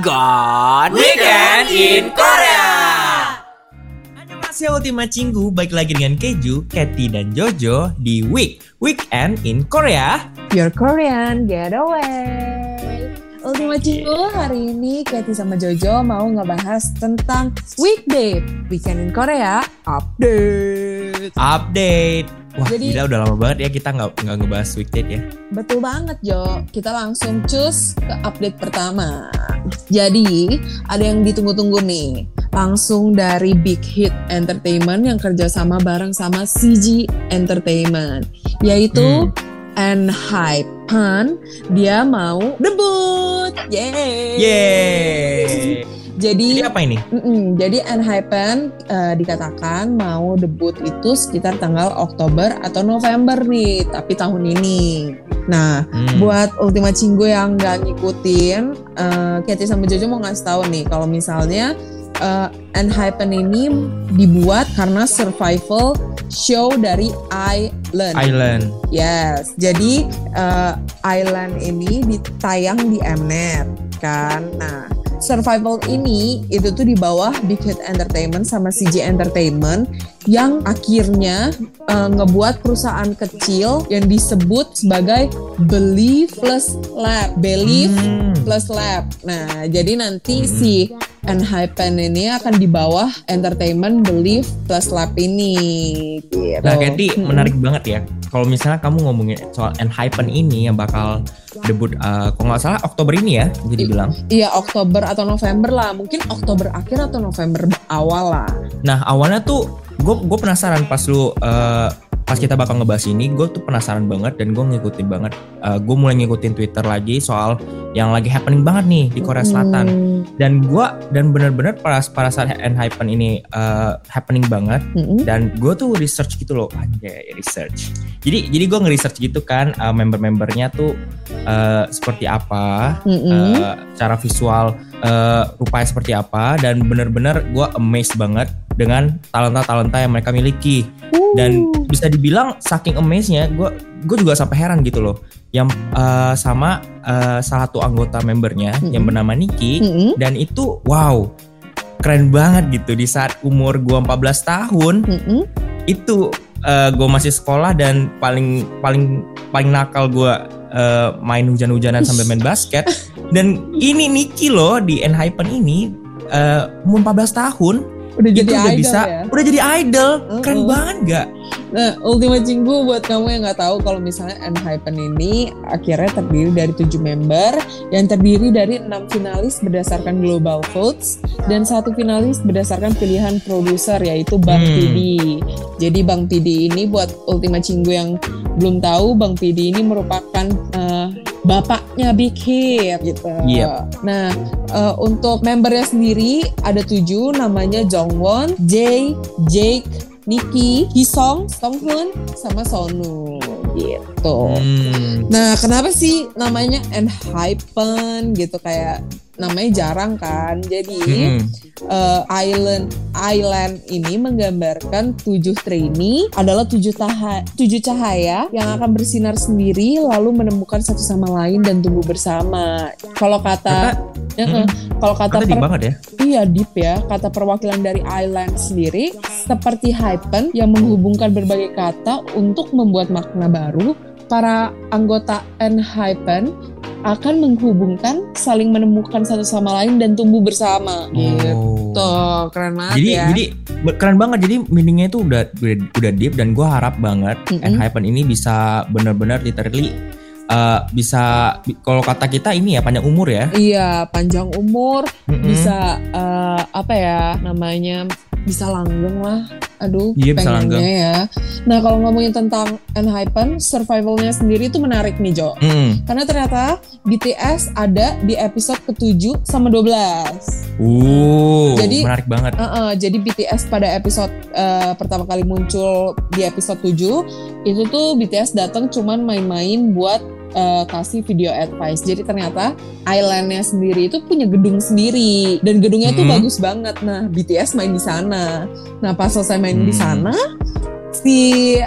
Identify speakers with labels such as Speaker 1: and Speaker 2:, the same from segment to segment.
Speaker 1: got
Speaker 2: Weekend in Korea.
Speaker 1: Annyeonghaseyo Ultima Cinggu Baik lagi dengan Keju, Katy, dan Jojo Di Week Weekend in Korea
Speaker 3: Your Korean Getaway. Ultima Cinggu hari ini Katy sama Jojo mau ngebahas tentang weekday weekend in Korea update.
Speaker 1: Update Wah
Speaker 3: Jadi-
Speaker 1: gila udah lama banget ya kita nggak nggak ngebahas weekdate ya
Speaker 3: Betul banget Jo. Kita langsung cus ke update pertama. Jadi ada yang ditunggu-tunggu nih. Langsung dari Big Hit Entertainment yang kerjasama bareng sama CG Entertainment. Yaitu Enhypen. Dia mau debut. Yeay.
Speaker 1: Yeay
Speaker 3: Jadi
Speaker 1: Jadi apa ini?
Speaker 3: Mm-mm, jadi Enhypen eh, dikatakan mau debut itu sekitar tanggal Oktober atau November nih, tapi tahun ini. Nah,
Speaker 1: Hmm.
Speaker 3: buat Ultima Cinggu yang nggak ngikutin, Katy sama Jojo mau ngasih tahu nih kalau misalnya eh, Enhypen ini dibuat karena survival show dari Island.
Speaker 1: Island
Speaker 3: Yes, jadi eh, Island ini ditayang di Mnet kan. Nah, survival ini itu tuh di bawah Big Hit Entertainment sama CJ Entertainment yang akhirnya eh, ngebuat perusahaan kecil yang disebut sebagai Believe Plus Lab. Believe
Speaker 1: Hmm.
Speaker 3: Plus Lab. Nah, jadi nanti
Speaker 1: Hmm.
Speaker 3: si Enhypen ini akan di bawah Entertainment Believe Plus Lab ini. Gitu.
Speaker 1: Nah Katy
Speaker 3: Mm-mm.
Speaker 1: menarik banget ya Kalau misalnya kamu ngomongin soal Enhypen ini Yang bakal debut eh, Kalau nggak salah Oktober ini ya Jadi
Speaker 3: I-
Speaker 1: bilang
Speaker 3: Iya Oktober atau November lah, mungkin Oktober akhir atau November awal lah.
Speaker 1: Nah awalnya tuh gue gue penasaran pas lu eh, pas kita bakal ngebahas ini gue tuh penasaran banget dan gue ngikutin banget. Gue mulai ngikutin Twitter lagi soal yang lagi happening banget nih di Korea Selatan.
Speaker 3: Hmm,
Speaker 1: dan gue dan bener-bener pada pada saat Enhypen ini eh, happening banget
Speaker 3: mm-mm.
Speaker 1: dan gue tuh research gitu loh. Anjay research. Jadi jadi gue nge-research gitu kan eh, member-membernya tuh eh, seperti apa
Speaker 3: Mm-mm.
Speaker 1: eh, cara visual eh, rupanya seperti apa. Dan bener-bener gue amazed banget dengan talenta-talenta yang mereka miliki dan
Speaker 3: Uh,
Speaker 1: bisa dibilang saking amazed-nya gue gue juga sampai heran gitu loh yang eh, sama eh, salah satu anggota membernya
Speaker 3: Mm-mm.
Speaker 1: yang bernama Niki
Speaker 3: mm-mm.
Speaker 1: dan itu wow keren banget gitu di saat umur gue 14 tahun
Speaker 3: Mm-mm.
Speaker 1: itu gue masih sekolah dan paling paling paling nakal gue main hujan-hujanan sambil main basket dan ini Niki loh di Enhypen ini eh, umur 14 tahun
Speaker 3: udah
Speaker 1: itu
Speaker 3: jadi
Speaker 1: udah
Speaker 3: idol
Speaker 1: bisa
Speaker 3: ya.
Speaker 1: udah jadi idol keren
Speaker 3: Uh-uh.
Speaker 1: banget gak
Speaker 3: Nah, Ultima Cinggu buat kamu yang nggak tahu kalau misalnya Enhypen ini akhirnya terdiri dari tujuh member yang terdiri dari enam finalis berdasarkan global votes dan satu finalis berdasarkan pilihan produser yaitu Bang
Speaker 1: Hmm.
Speaker 3: PD. Jadi Bang PD ini buat Ultima Cinggu yang belum tahu Bang PD ini merupakan eh, bapaknya Big Hit gitu.
Speaker 1: Yep.
Speaker 3: Nah, eh, untuk membernya sendiri ada tujuh namanya Jongwon, Jae, Jake, Nikki, Hisong, Songhoon, sama Sonu gitu.
Speaker 1: Hmm.
Speaker 3: Nah, kenapa sih namanya Enhypen gitu kayak namanya jarang kan? Jadi
Speaker 1: Mm-mm.
Speaker 3: eh, Island Island ini menggambarkan tujuh trainee adalah tujuh taha, tujuh cahaya yang akan bersinar sendiri lalu menemukan satu sama lain dan tumbuh bersama. Kalau kata, Ya, eh, kalau kata
Speaker 1: Kata deep
Speaker 3: per-
Speaker 1: banget ya
Speaker 3: Iya deep ya, kata perwakilan dari Island sendiri seperti hypen yang menghubungkan berbagai kata untuk membuat makna baru. Para anggota Enhypen akan menghubungkan, saling menemukan satu sama lain dan tumbuh bersama. Gitu,
Speaker 1: Oh.
Speaker 3: keren banget
Speaker 1: jadi
Speaker 3: ya.
Speaker 1: jadi keren banget jadi meaningnya itu udah udah, udah deep dan gue harap banget
Speaker 3: Mm-mm.
Speaker 1: Enhypen ini bisa benar-benar literally eh, bisa bi- kalau kata kita ini ya panjang umur ya
Speaker 3: Iya, panjang umur,
Speaker 1: Mm-mm.
Speaker 3: bisa eh, apa ya namanya, bisa langgeng lah. Aduh,
Speaker 1: Iya,
Speaker 3: pengennya ya. Nah, kalau ngomongin tentang Enhypen, survivalnya sendiri itu menarik nih, Jo.
Speaker 1: Mm.
Speaker 3: Karena ternyata BTS ada di episode ke-7 sama 12.
Speaker 1: Uh,
Speaker 3: Jadi-
Speaker 1: menarik banget.
Speaker 3: Uh-uh, jadi BTS pada episode uh, pertama kali muncul di episode 7 itu tuh BTS datang cuman main-main buat uh, kasih video advice. Jadi ternyata islandnya sendiri itu punya gedung sendiri dan gedungnya tuh
Speaker 1: Hmm.
Speaker 3: bagus banget. Nah BTS main di sana. Nah pas selesai main di
Speaker 1: Hmm.
Speaker 3: sana si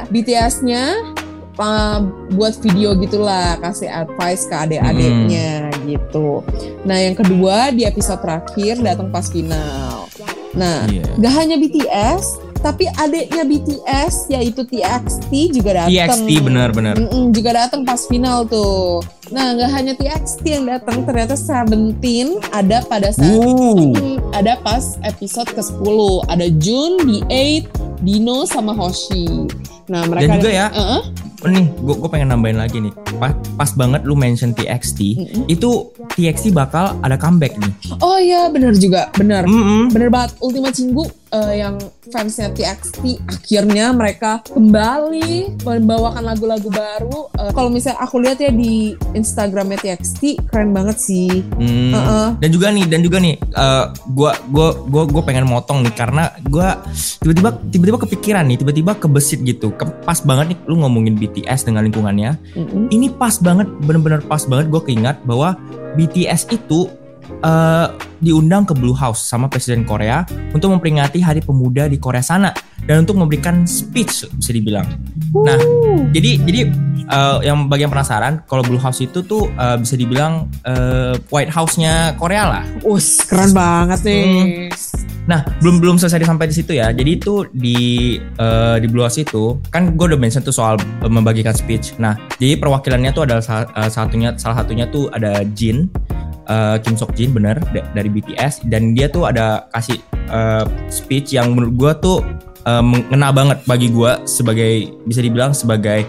Speaker 3: BTS-nya uh, buat video gitulah kasih advice ke adik-adiknya gitu. Nah yang kedua di episode terakhir datang pas final. Nah
Speaker 1: Iya.
Speaker 3: gak hanya BTS tapi adiknya BTS yaitu TXT juga datang.
Speaker 1: TXT benar-benar.
Speaker 3: Juga datang pas final tuh. Nah, nggak hanya TXT yang datang, ternyata Seventeen ada pada saat
Speaker 1: Uh.
Speaker 3: Mm, ada pas episode ke-10. Ada Jun, B8, Dino sama Hoshi. Nah, mereka
Speaker 1: Dan juga ya,
Speaker 3: Heeh.
Speaker 1: nih gue gue pengen nambahin lagi nih. Pas, pas banget lu mention TXT,
Speaker 3: Mm-mm.
Speaker 1: itu TXT bakal ada comeback nih.
Speaker 3: Oh iya, bener juga, bener.
Speaker 1: Mm-mm.
Speaker 3: Bener banget Ultima Cinggu eh, yang fansnya TXT akhirnya mereka kembali membawakan lagu-lagu baru. Eh, kalau misalnya aku lihat ya di Instagramnya TXT keren banget sih.
Speaker 1: Hmm.
Speaker 3: Heeh.
Speaker 1: Dan juga nih, dan juga nih, eh, gua gua gua gua pengen motong nih karena gua tiba-tiba tiba-tiba kepikiran nih, tiba-tiba kebesit gitu. Ke- Pas banget nih lu ngomongin BTS dengan lingkungannya.
Speaker 3: Mm-mm.
Speaker 1: Ini pas banget, bener-bener pas banget gue keingat bahwa BTS itu eh, diundang ke Blue House sama Presiden Korea untuk memperingati Hari Pemuda di Korea sana dan untuk memberikan speech bisa dibilang. Nah, jadi jadi eh, yang bagian penasaran kalau Blue House itu tuh eh, bisa dibilang eh, White House-nya Korea lah.
Speaker 3: Us, keren banget nih.
Speaker 1: Nah, belum belum selesai sampai di situ ya. Jadi itu di eh, di Blue House itu kan gue udah mention tuh soal membagikan speech. Nah, jadi perwakilannya tuh adalah salah, satunya salah satunya tuh ada Jin eh, Kim Sok Jin bener da- dari BTS dan dia tuh ada kasih eh, speech yang menurut gue tuh eh, mengena banget bagi gue sebagai bisa dibilang sebagai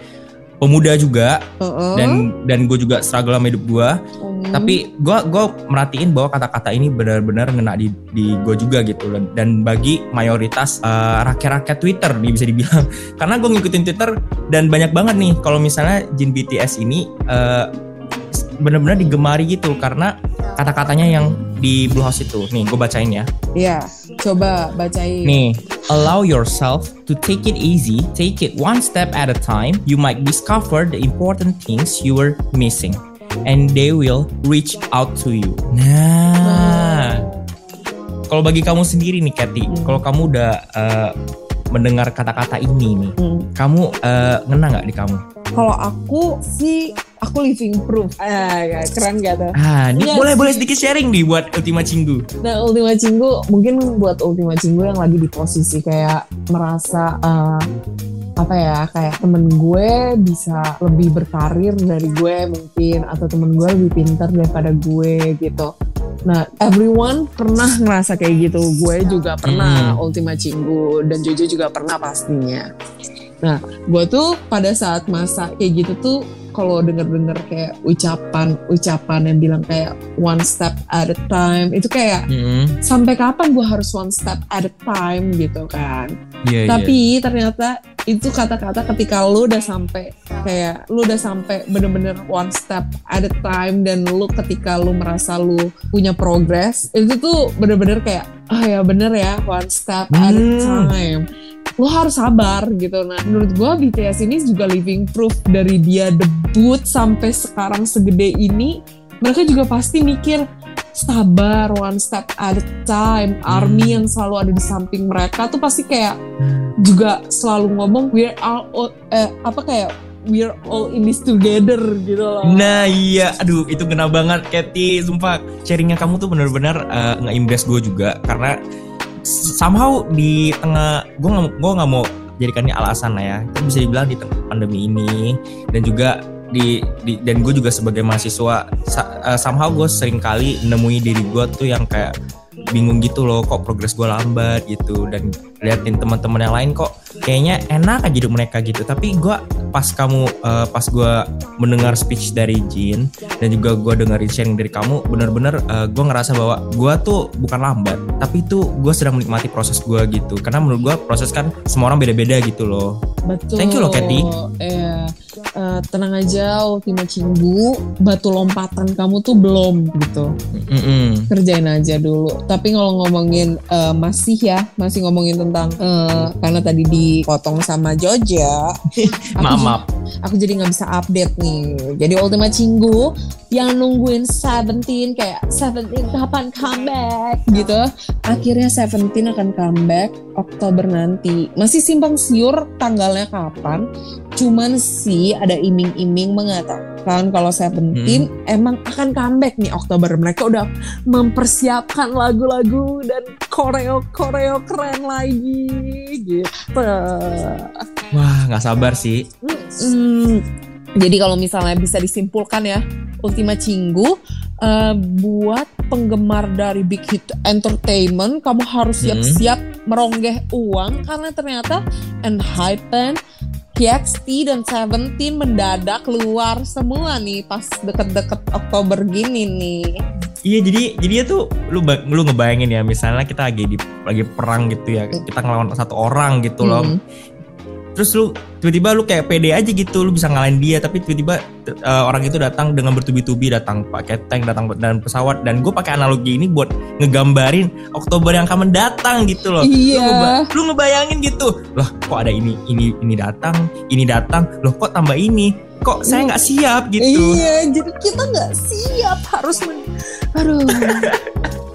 Speaker 1: pemuda juga.
Speaker 3: Heeh.
Speaker 1: dan dan gue juga struggle sama hidup gue
Speaker 3: Hmm.
Speaker 1: tapi gue gua merhatiin bahwa kata-kata ini benar-benar ngena di di gue juga gitu. Dan, dan bagi mayoritas eh, rakyat-rakyat Twitter nih bisa dibilang. Karena gue ngikutin Twitter dan banyak banget nih. Kalau misalnya Jin BTS ini eh, benar-benar digemari gitu karena kata-katanya yang di Blue House itu nih gue bacain ya
Speaker 3: Iya, coba bacain.
Speaker 1: Nih, allow yourself to take it easy, take it one step at a time. You might discover the important things you were missing, and they will reach out to you. Nah, kalau bagi kamu sendiri nih, Kathy,
Speaker 3: Hmm.
Speaker 1: kalau kamu udah eh, mendengar kata-kata ini nih,
Speaker 3: Hmm.
Speaker 1: kamu eh, ngena nggak di kamu?
Speaker 3: Kalau aku sih aku living proof. Ah, keren gak tuh?
Speaker 1: Ah, ini
Speaker 3: Iya
Speaker 1: boleh
Speaker 3: sih.
Speaker 1: boleh sedikit sharing nih buat Ultima Cinggu.
Speaker 3: Nah, Ultima Cinggu mungkin buat Ultima Cinggu yang lagi di posisi kayak merasa eh, apa ya kayak temen gue bisa lebih berkarir dari gue mungkin atau temen gue lebih pintar daripada gue gitu. Nah, everyone pernah ngerasa kayak gitu. Gue juga pernah
Speaker 1: Hmm.
Speaker 3: Ultima Cinggu dan Jojo juga pernah pastinya. Nah, gue tuh pada saat masa kayak gitu tuh kalau denger-denger kayak ucapan-ucapan yang bilang kayak one step at a time itu kayak
Speaker 1: Hmm,
Speaker 3: sampai kapan gue harus one step at a time gitu kan.
Speaker 1: iya, iya.
Speaker 3: Tapi ternyata itu kata-kata ketika lu udah sampai kayak lu udah sampai bener-bener one step at a time dan lu ketika lu merasa lu punya progress itu tuh bener-bener kayak ah ya bener ya one step at a
Speaker 1: Hmm.
Speaker 3: time. Lu harus sabar gitu. Nah menurut gua BTS ini juga living proof dari dia debut sampai sekarang segede ini. Mereka juga pasti mikir sabar one step at a time. Army yang selalu ada di samping mereka tuh pasti kayak juga selalu ngomong we're all all- eh, apa kayak we're all in this together gitu loh.
Speaker 1: Nah iya, aduh itu kena banget Kathy, sumpah sharingnya kamu tuh bener-bener uh, nge-impress gue juga. Karena somehow di tengah gue nggak gue nggak mau jadikan ini alasan lah ya, Itu bisa dibilang di tengah pandemi ini dan juga di, di dan gue juga sebagai mahasiswa sa- uh, somehow gue sering kali nemui diri gue tuh yang kayak bingung gitu loh kok progres gue lambat gitu. Dan liatin teman-teman yang lain kok kayaknya enak aja hidup mereka gitu. Tapi gue pas kamu uh, pas gue mendengar speech dari Jin dan juga gue dengerin sharing dari kamu bener-bener uh, gue ngerasa bahwa gue tuh bukan lambat tapi itu gue sedang menikmati proses gue gitu. Karena menurut gue proses kan semua orang beda-beda gitu loh
Speaker 3: betul
Speaker 1: Thank you loh, Kathy.
Speaker 3: Iya. Eh, tenang aja Ultima Cinggu batu lompatan kamu tuh belum gitu
Speaker 1: Mm-mm.
Speaker 3: kerjain aja dulu. Tapi kalau ngomongin eh, masih ya, masih ngomongin tentang eh, karena tadi dipotong sama Joja.
Speaker 1: maaf maaf
Speaker 3: aku jadi nggak bisa update nih. Jadi Ultima Cinggu yang nungguin Seventeen kayak Seventeen kapan comeback gitu. Akhirnya Seventeen akan comeback Oktober nanti. Masih simpang siur tanggalnya kapan. Cuman sih ada iming-iming mengatakan kalau Seventeen
Speaker 1: Hmm.
Speaker 3: emang akan comeback nih Oktober. Mereka udah mempersiapkan lagu-lagu dan koreo-koreo keren lagi gitu.
Speaker 1: Wah, nggak sabar sih.
Speaker 3: Hmm, jadi kalau misalnya bisa disimpulkan ya, Ultima Cinggu eh, buat penggemar dari Big Hit Entertainment, kamu harus
Speaker 1: Hmm.
Speaker 3: siap-siap meronggeh uang karena ternyata Enhypen, TXT dan Seventeen mendadak keluar semua nih pas deket-deket Oktober gini nih.
Speaker 1: Iya jadi jadi tuh lu lu ngebayangin ya misalnya kita lagi di lagi perang gitu ya kita ngelawan satu orang gitu loh
Speaker 3: Hmm.
Speaker 1: Terus lu tiba-tiba lu kayak pede aja gitu lu bisa ngalahin dia tapi tiba-tiba uh, orang itu datang dengan bertubi-tubi datang pakai tank datang dan pesawat dan gue pakai analogi ini buat ngegambarin Oktober yang akan mendatang gitu loh
Speaker 3: Iya.
Speaker 1: lu, ngeba- lu ngebayangin gitu loh kok ada ini ini ini datang ini datang loh kok tambah ini kok saya nggak siap gitu
Speaker 3: Iya, jadi kita nggak siap harus men... Aduh.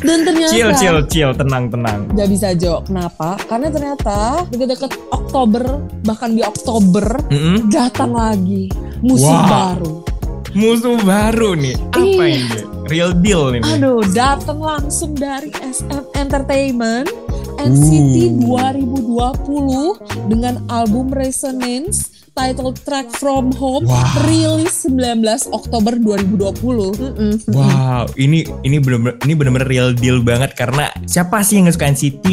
Speaker 3: Dan ternyata
Speaker 1: chill chill chill tenang tenang
Speaker 3: Gak bisa Jo, kenapa? Karena ternyata deket-deket Oktober, bahkan di Oktober
Speaker 1: Mm-mm.
Speaker 3: datang lagi musuh
Speaker 1: Wow.
Speaker 3: baru.
Speaker 1: musuh baru nih apa
Speaker 3: Ih.
Speaker 1: ini real deal ini
Speaker 3: Aduh, datang langsung dari SM Entertainment NCT
Speaker 1: Uh.
Speaker 3: 2020 dengan album Resonance title track From Home
Speaker 1: Wow.
Speaker 3: rilis 19 Oktober 2020. Mm-mm.
Speaker 1: Wow, ini ini bener ini bener-bener real deal banget karena siapa sih yang gak suka NCT?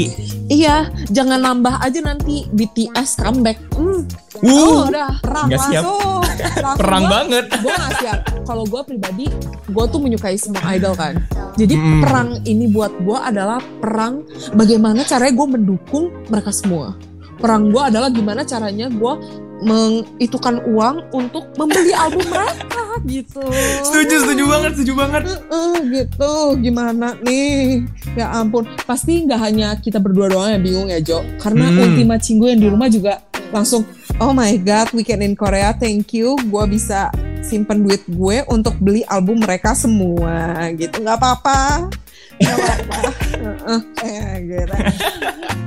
Speaker 3: Iya, jangan nambah aja nanti BTS comeback. Hmm.
Speaker 1: Uh,
Speaker 3: Oh, udah perang
Speaker 1: nggak siap.
Speaker 3: langsung.
Speaker 1: Perang
Speaker 3: gua-
Speaker 1: banget.
Speaker 3: gue gak siap kalau gue pribadi gue tuh menyukai semua idol kan jadi
Speaker 1: Mm.
Speaker 3: perang ini buat gue adalah perang bagaimana caranya gue mendukung mereka semua perang gue adalah gimana caranya gue mengitukan uang untuk membeli album mereka gitu.
Speaker 1: Setuju, setuju banget, setuju banget.
Speaker 3: Eh, gitu. Gimana nih? Ya ampun pasti nggak hanya kita berdua doang yang bingung ya Jo. Karena
Speaker 1: Hmm.
Speaker 3: Ultima Cinggu yang di rumah juga langsung oh my god weekend in Korea thank you. Gue bisa simpen duit gue untuk beli album mereka semua gitu. Nggak apa-apa eh, gitu.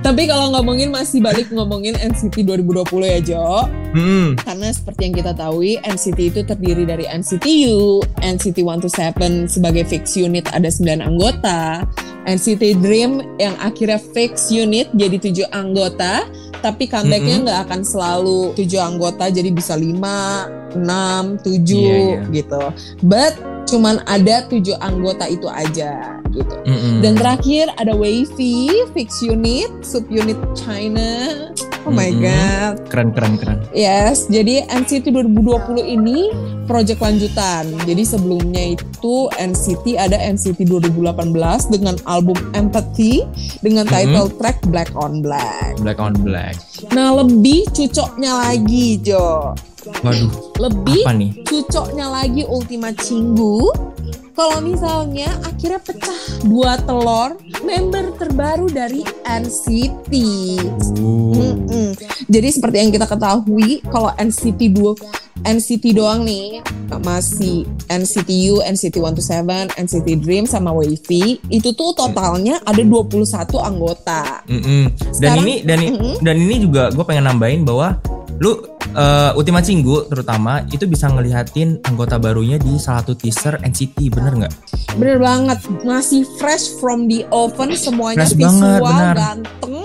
Speaker 3: tapi kalau ngomongin masih balik ngomongin NCT 2020 ya Jo.
Speaker 1: Hmm,
Speaker 3: karena seperti yang kita tahu, NCT itu terdiri dari NCT U, NCT 127 sebagai fixed unit ada 9 anggota, NCT Dream yang akhirnya fixed unit jadi 7 anggota, tapi comebacknya nggak akan selalu 7 anggota, jadi bisa 5, 6, 7
Speaker 1: Iya, iya.
Speaker 3: gitu. But cuman ada 7 anggota itu aja gitu.
Speaker 1: mm-mm.
Speaker 3: Dan terakhir ada Wavy, fixed unit, subunit China. Oh my
Speaker 1: Mm-mm.
Speaker 3: god.
Speaker 1: keren keren keren.
Speaker 3: Yes, jadi NCT 2020 ini project lanjutan. Jadi sebelumnya itu NCT ada NCT 2018 dengan album Empathy dengan title track Black on Black.
Speaker 1: Black on black.
Speaker 3: Nah, lebih cucoknya lagi, Jo.
Speaker 1: Waduh,
Speaker 3: Lebih
Speaker 1: apa nih?
Speaker 3: cucoknya lagi Ultima Cinggu. Kalau misalnya akhirnya pecah dua telur member terbaru dari NCT.
Speaker 1: Uh,
Speaker 3: Mm-mm. Jadi seperti yang kita ketahui kalau NCT 2 NCT doang nih masih NCT U, NCT 127, NCT Dream sama Wavy itu tuh totalnya ada 21 anggota.
Speaker 1: mm-mm. Dan
Speaker 3: Sekarang-
Speaker 1: ini dan i-
Speaker 3: Mm-mm.
Speaker 1: dan ini juga gue pengen nambahin bahwa lu uh, Ultima Cinggu terutama itu bisa ngelihatin anggota barunya di salah satu teaser NCT bener nggak?
Speaker 3: Bener banget, masih fresh from the oven semuanya
Speaker 1: Fresh
Speaker 3: visual,
Speaker 1: banget, benar.
Speaker 3: ganteng.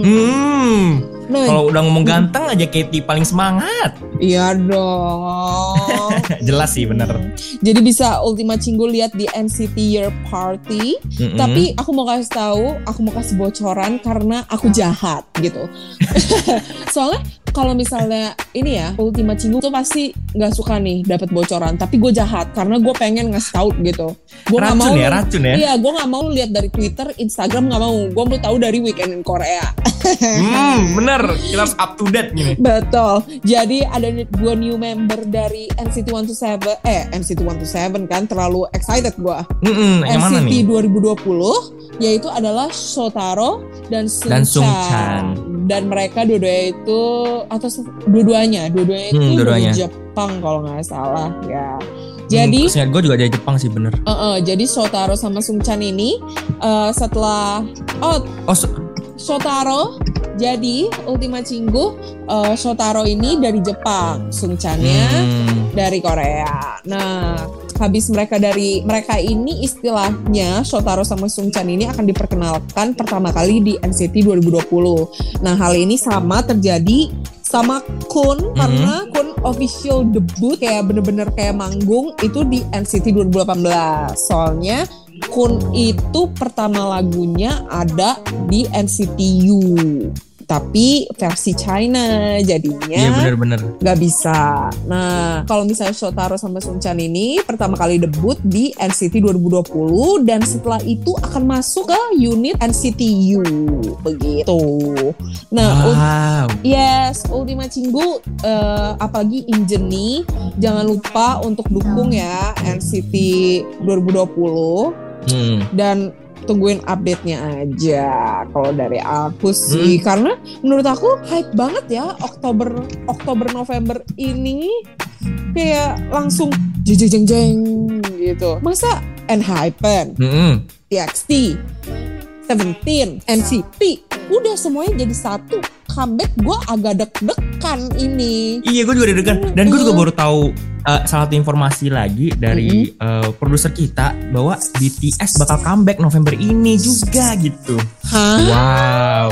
Speaker 1: Hmm.
Speaker 3: Nah,
Speaker 1: Kalau udah ngomong ganteng aja Katy paling semangat.
Speaker 3: iya dong.
Speaker 1: Jelas sih bener.
Speaker 3: Jadi bisa Ultima Cinggu lihat di NCT Year Party.
Speaker 1: Mm-mm.
Speaker 3: Tapi aku mau kasih tahu, aku mau kasih bocoran karena aku jahat gitu. Soalnya kalau misalnya ini ya Ultima Cinggu tuh pasti nggak suka nih dapat bocoran. Tapi gue jahat karena gue pengen ngasih tahu gitu. Gue nggak
Speaker 1: racun
Speaker 3: mau.
Speaker 1: ya, racun ya.
Speaker 3: Iya, gue nggak mau lihat dari Twitter, Instagram nggak mau. Gue mau tahu dari Weekend in Korea.
Speaker 1: Hmm, bener. Kita harus up to date gini.
Speaker 3: Betul. Jadi ada dua new member dari NCT 127 eh NCT 127 kan terlalu excited gue.
Speaker 1: Mm-mm, yang mana
Speaker 3: NCT
Speaker 1: nih?
Speaker 3: 2020 yaitu adalah Shotaro dan Sung
Speaker 1: Dan Sung
Speaker 3: Chan. Dan mereka dua-duanya itu atau dua-duanya dua-duanya itu
Speaker 1: Hmm, dua-duanya.
Speaker 3: dari Jepang kalau nggak salah ya jadi
Speaker 1: hmm, gue juga dari Jepang sih bener.
Speaker 3: eh, eh, jadi Shotaro sama Sung Chan ini eh, setelah oh
Speaker 1: Oh so-
Speaker 3: Shotaro jadi Ultima Cinggu eh, Shotaro ini dari Jepang Sung Channya
Speaker 1: hmm,
Speaker 3: dari Korea. Nah, habis mereka dari mereka ini istilahnya Shotaro sama Sung Chan ini akan diperkenalkan pertama kali di NCT 2020. Nah, hal ini sama terjadi sama Kun karena Kun official debut kayak bener-bener kayak manggung itu di NCT 2018. Soalnya Kun itu pertama lagunya ada di NCT U. Tapi versi China jadinya
Speaker 1: iya bener-bener.
Speaker 3: nggak bisa. Nah, kalau misalnya Shotaro sama Sung Chan ini pertama kali debut di NCT 2020 dan setelah itu akan masuk ke unit NCT U begitu. Nah,
Speaker 1: Wow.
Speaker 3: yes, Ultima Cinggu eh, apalagi Injeni jangan lupa untuk dukung ya NCT 2020
Speaker 1: Hmm.
Speaker 3: dan tungguin update-nya aja kalau dari aku sih
Speaker 1: Hmm.
Speaker 3: karena menurut aku hype banget ya Oktober Oktober November ini kayak langsung jeng jeng jeng gitu masa Enhypen,
Speaker 1: Hmm.
Speaker 3: TXT, Seventeen, NCT udah semuanya jadi satu comeback gue agak deg-degan ini
Speaker 1: Iya, gue juga deg-degan. Dan gue juga
Speaker 3: Mm.
Speaker 1: baru tahu uh, salah satu informasi lagi dari uh, produser kita bahwa BTS bakal comeback November ini juga gitu.
Speaker 3: hah
Speaker 1: Wow.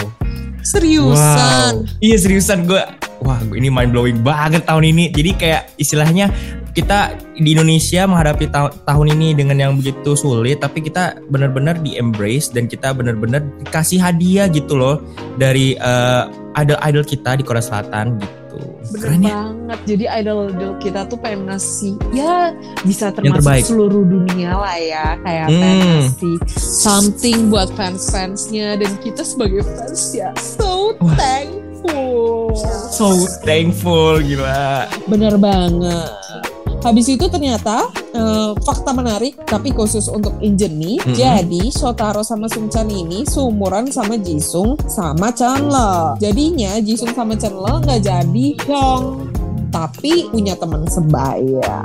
Speaker 3: seriusan
Speaker 1: Wow. Iya seriusan gue. Wah, ini mind blowing banget tahun ini. Jadi kayak istilahnya kita di Indonesia menghadapi ta- tahun ini dengan yang begitu sulit, tapi kita benar-benar di embrace dan kita benar-benar dikasih hadiah gitu loh dari uh, idol-idol kita di Korea Selatan gitu.
Speaker 3: Bener
Speaker 1: Keren ya.
Speaker 3: banget. Jadi idol-idol kita tuh pengen ngasih ya bisa termasuk seluruh dunia lah ya. Kayak pengen
Speaker 1: Hmm.
Speaker 3: ngasih something buat fans-fansnya dan kita sebagai fans ya so
Speaker 1: Wah.
Speaker 3: thankful.
Speaker 1: So thankful gila.
Speaker 3: Bener banget. Habis itu ternyata eh, fakta menarik tapi khusus untuk Injeni.
Speaker 1: Mhm.
Speaker 3: Jadi Shotaro sama Sung Chan ini seumuran sama Jisung sama Chanle. Jadinya Jisung sama Chanle nggak jadi Hyung tapi punya teman sebaya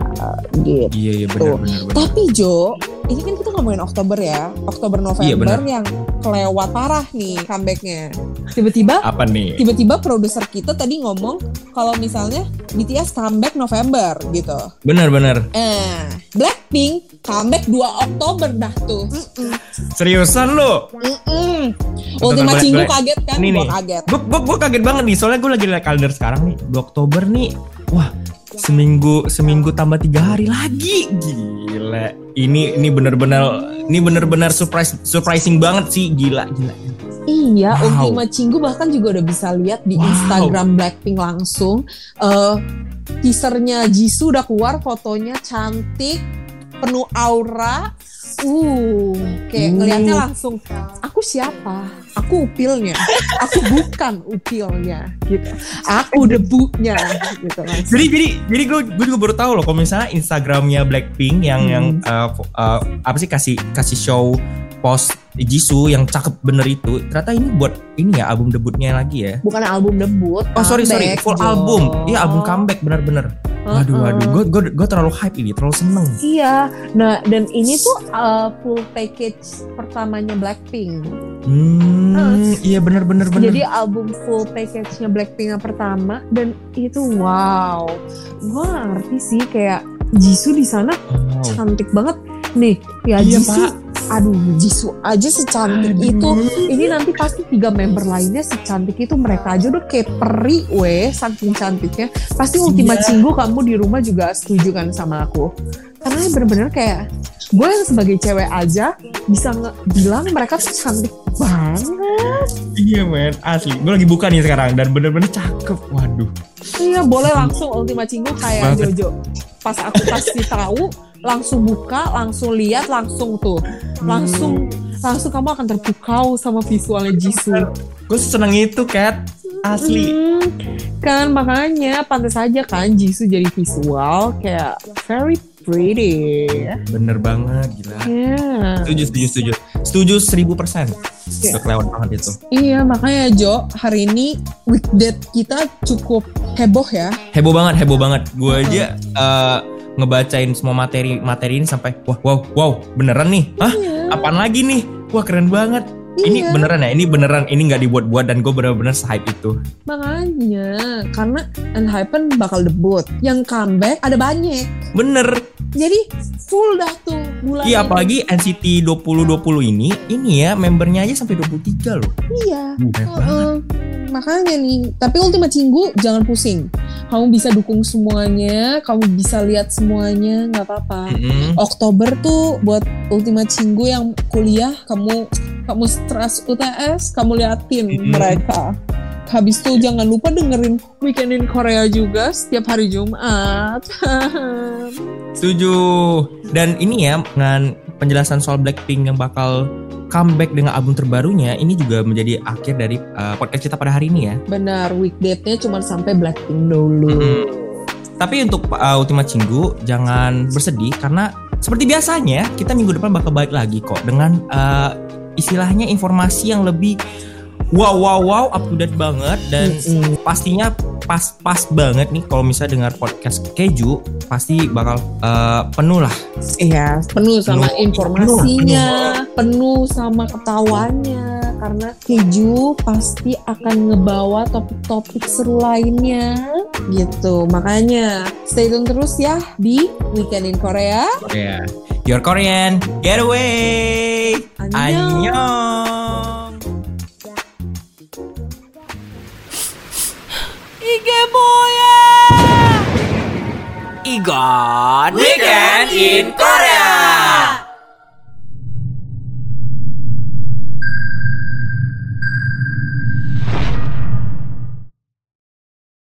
Speaker 3: gitu.
Speaker 1: Iya iya benar benar benar.
Speaker 3: Tapi Jo, ini kan kita ngomongin Oktober ya, Oktober
Speaker 1: Iya,
Speaker 3: November
Speaker 1: benar.
Speaker 3: yang kelewat parah nih comebacknya. Tiba-tiba
Speaker 1: Apa nih?
Speaker 3: tiba-tiba produser kita tadi ngomong kalau misalnya BTS comeback November gitu.
Speaker 1: Benar benar.
Speaker 3: Eh, Blackpink comeback 2 Oktober dah tuh. Mm-mm.
Speaker 1: Seriusan lo?
Speaker 3: Mm-mm. Ultima Cinggu kaget kan?
Speaker 1: Nih.
Speaker 3: kaget.
Speaker 1: Gue gue gue kaget banget nih soalnya gue lagi liat kalender sekarang nih 2 Oktober nih. Wah seminggu seminggu tambah tiga hari lagi gila. Ini ini benar-benar ini benar-benar surprise surprising banget sih gila gila.
Speaker 3: Iya,
Speaker 1: Wow.
Speaker 3: Ultima Cinggu bahkan juga udah bisa lihat di
Speaker 1: Wow.
Speaker 3: Instagram Blackpink langsung. eh teasernya Jisoo udah keluar, fotonya cantik, penuh aura. Uh, kayak
Speaker 1: Uh.
Speaker 3: ngelihatnya langsung, aku siapa? Aku upilnya. Aku bukan upilnya, gitu. Aku debutnya, gitu langsung.
Speaker 1: Jadi jadi jadi gue gue juga baru tahu loh kalau misalnya Instagramnya Blackpink yang
Speaker 3: Hmm.
Speaker 1: yang uh, uh, apa sih kasih kasih show post Jisoo yang cakep bener itu ternyata ini buat ini ya album debutnya lagi ya.
Speaker 3: Bukan album debut.
Speaker 1: Oh sorry sorry full album. Iya album comeback bener-bener. Waduh waduh gue gue gue terlalu hype ini terlalu seneng.
Speaker 3: Iya, nah dan ini tuh uh, full package pertamanya Blackpink.
Speaker 1: Hmm iya bener-bener bener.
Speaker 3: Jadi album full package-nya Blackpink yang pertama dan itu wow. Nggak ngerti sih kayak Jisoo di sana
Speaker 1: Wow.
Speaker 3: cantik banget. Nih, ya
Speaker 1: Iya,
Speaker 3: Jisoo.
Speaker 1: Pak.
Speaker 3: Aduh, Jisoo aja secantik
Speaker 1: Aduh.
Speaker 3: itu. Ini nanti pasti tiga member lainnya secantik itu mereka aja udah kayak peri weh saking cantiknya. Pasti Ultima
Speaker 1: Iya.
Speaker 3: Cinggu kamu di rumah juga setuju kan sama aku. Karena bener-bener kayak gue yang sebagai cewek aja bisa bilang mereka tuh cantik banget.
Speaker 1: Iya men asli. Gue lagi buka nih sekarang dan bener-bener cakep. Waduh.
Speaker 3: Iya boleh langsung Ultima Cinggu kayak. Jojo. Pas aku kasih tahu langsung buka, langsung lihat, langsung tuh, langsung langsung kamu akan terpukau sama visualnya Jisoo.
Speaker 1: Gue seneng itu Cat. Asli.
Speaker 3: Hmm, kan makanya pantas aja kan Jisoo jadi visual kayak very pretty.
Speaker 1: Bener banget gila.
Speaker 3: Yeah.
Speaker 1: Setuju, setuju, setuju. Setuju seribu persen.
Speaker 3: Iya.
Speaker 1: Udah kelewat banget itu.
Speaker 3: Iya makanya Jo hari ini weekday kita cukup heboh ya.
Speaker 1: Heboh banget, heboh banget. Gue aja eh, ngebacain semua materi materi ini sampai wah wow wow beneran nih. Hah?
Speaker 3: Iya.
Speaker 1: Apaan lagi nih? Wah keren banget. Ini
Speaker 3: Iya.
Speaker 1: beneran ya? Ini beneran ini nggak dibuat-buat dan gue bener-bener hype itu.
Speaker 3: Makanya karena Enhypen bakal debut. Yang comeback ada banyak.
Speaker 1: Bener.
Speaker 3: Jadi full dah tuh bulan
Speaker 1: Iya
Speaker 3: ini.
Speaker 1: apalagi NCT 2020 ini ini ya membernya aja sampai 23 loh.
Speaker 3: Iya.
Speaker 1: Banget.
Speaker 3: Heeh. makanya nih, tapi Ultima Cinggu jangan pusing. Kamu bisa dukung semuanya, kamu bisa lihat semuanya, nggak apa-apa.
Speaker 1: Mm-mm.
Speaker 3: Oktober tuh buat Ultima Cinggu yang kuliah, kamu kamu stres UTS, kamu liatin
Speaker 1: Mm-mm.
Speaker 3: mereka. Habis itu jangan lupa dengerin Weekend in Korea juga setiap hari Jumat.
Speaker 1: Setuju. Dan ini ya dengan penjelasan soal Blackpink yang bakal comeback dengan album terbarunya ini juga menjadi akhir dari uh, podcast kita pada hari ini ya.
Speaker 3: Benar, weekdate-nya cuma sampai Blackpink dulu.
Speaker 1: Mm-mm. Tapi untuk uh, Ultima Cinggu jangan bersedih karena seperti biasanya kita minggu depan bakal balik lagi kok dengan uh, istilahnya informasi yang lebih wow wow wow up to date banget dan
Speaker 3: Mm-mm.
Speaker 1: pastinya pas-pas banget nih kalau misalnya dengar podcast keju pasti bakal uh, penuh lah
Speaker 3: Iya, penuh sama
Speaker 1: Penuh,
Speaker 3: informasinya, penuh, sama ketawanya. Karena keju pasti akan ngebawa topik-topik seru lainnya, gitu. Makanya stay tune terus ya di Weekend in Korea.
Speaker 1: Korea Your Korean. Getaway
Speaker 3: Annyeong.
Speaker 1: Annyeong
Speaker 2: Igon Weekend in Korea